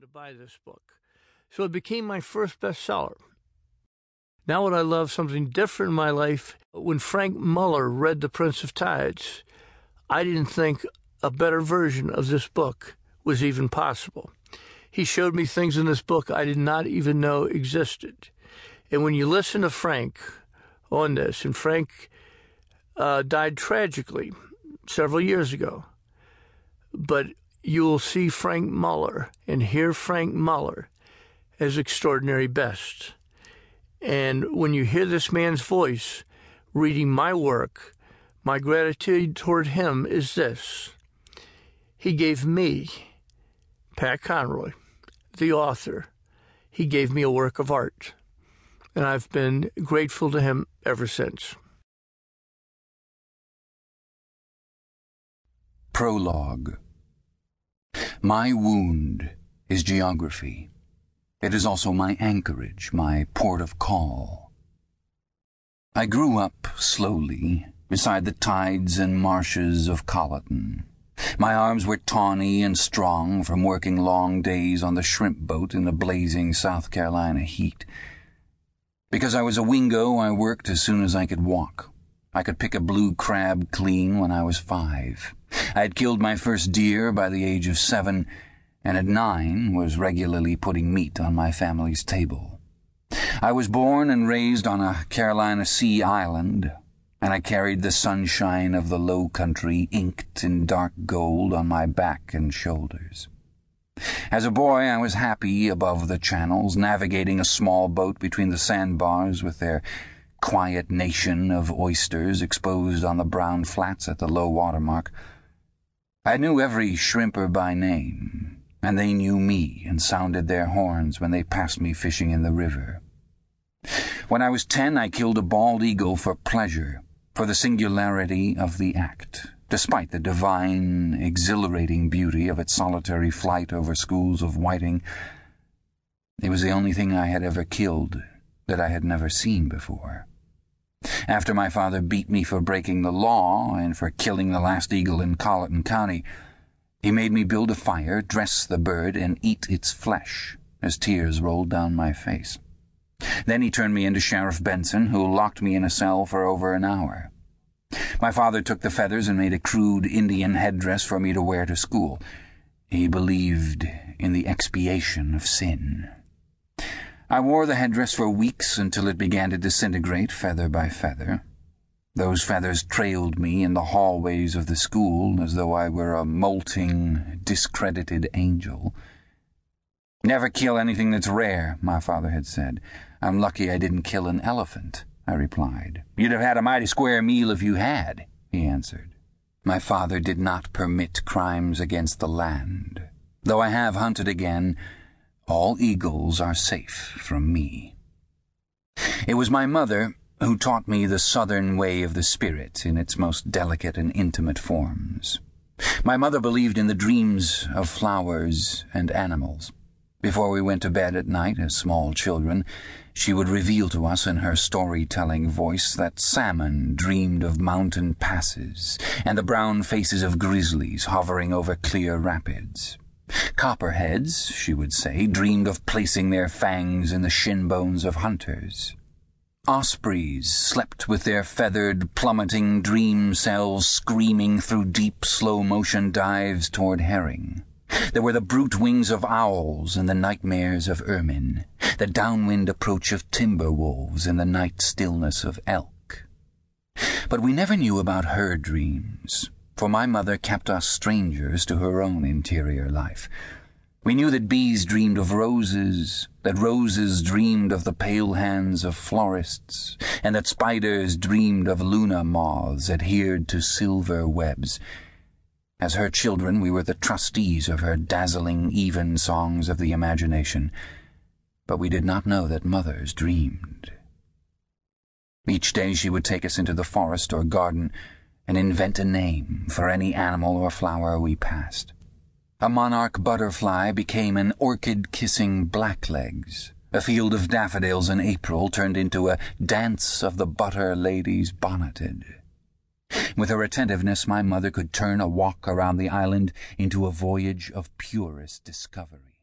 to buy this book. So it became my first bestseller. Now, what I love, something different in my life, when Frank Muller read The Prince of Tides, I didn't think a better version of this book was even possible. He showed me things in this book I did not even know existed. And when you listen to Frank on this, and Frank uh, died tragically several years ago, but you will see Frank Muller and hear Frank Muller as extraordinary best. And when you hear this man's voice reading my work, my gratitude toward him is this. He gave me, Pat Conroy, the author, he gave me a work of art. And I've been grateful to him ever since. Prologue My wound is geography. It is also my anchorage, my port of call. I grew up slowly beside the tides and marshes of Colleton. My arms were tawny and strong from working long days on the shrimp boat in the blazing South Carolina heat. Because I was a wingo, I worked as soon as I could walk. I could pick a blue crab clean when I was five. I had killed my first deer by the age of seven, and at nine was regularly putting meat on my family's table. I was born and raised on a Carolina sea island, and I carried the sunshine of the low country inked in dark gold on my back and shoulders. As a boy, I was happy above the channels, navigating a small boat between the sandbars with their quiet nation of oysters exposed on the brown flats at the low water mark. I knew every shrimper by name, and they knew me and sounded their horns when they passed me fishing in the river. When I was ten, I killed a bald eagle for pleasure, for the singularity of the act, despite the divine, exhilarating beauty of its solitary flight over schools of whiting. It was the only thing I had ever killed that I had never seen before. After my father beat me for breaking the law and for killing the last eagle in Colleton County, he made me build a fire, dress the bird, and eat its flesh as tears rolled down my face. Then he turned me into Sheriff Benson, who locked me in a cell for over an hour. My father took the feathers and made a crude Indian headdress for me to wear to school. He believed in the expiation of sin. I wore the headdress for weeks until it began to disintegrate feather by feather. Those feathers trailed me in the hallways of the school as though I were a molting, discredited angel. Never kill anything that's rare, my father had said. I'm lucky I didn't kill an elephant, I replied. You'd have had a mighty square meal if you had, he answered. My father did not permit crimes against the land. Though I have hunted again, all eagles are safe from me. It was my mother who taught me the southern way of the spirit in its most delicate and intimate forms. My mother believed in the dreams of flowers and animals. Before we went to bed at night as small children, she would reveal to us in her storytelling voice that salmon dreamed of mountain passes and the brown faces of grizzlies hovering over clear rapids. Copperheads, she would say, dreamed of placing their fangs in the shin bones of hunters. Ospreys slept with their feathered, plummeting dream selves screaming through deep, slow-motion dives toward herring. There were the brute wings of owls and the nightmares of ermine, the downwind approach of timber wolves in the night stillness of elk. But we never knew about her dreams for my mother kept us strangers to her own interior life. We knew that bees dreamed of roses, that roses dreamed of the pale hands of florists, and that spiders dreamed of luna moths adhered to silver webs. As her children, we were the trustees of her dazzling even songs of the imagination, but we did not know that mothers dreamed. Each day she would take us into the forest or garden and invent a name for any animal or flower we passed. A monarch butterfly became an orchid-kissing blacklegs. A field of daffodils in April turned into a dance of the butter ladies bonneted. With her attentiveness, my mother could turn a walk around the island into a voyage of purest discovery.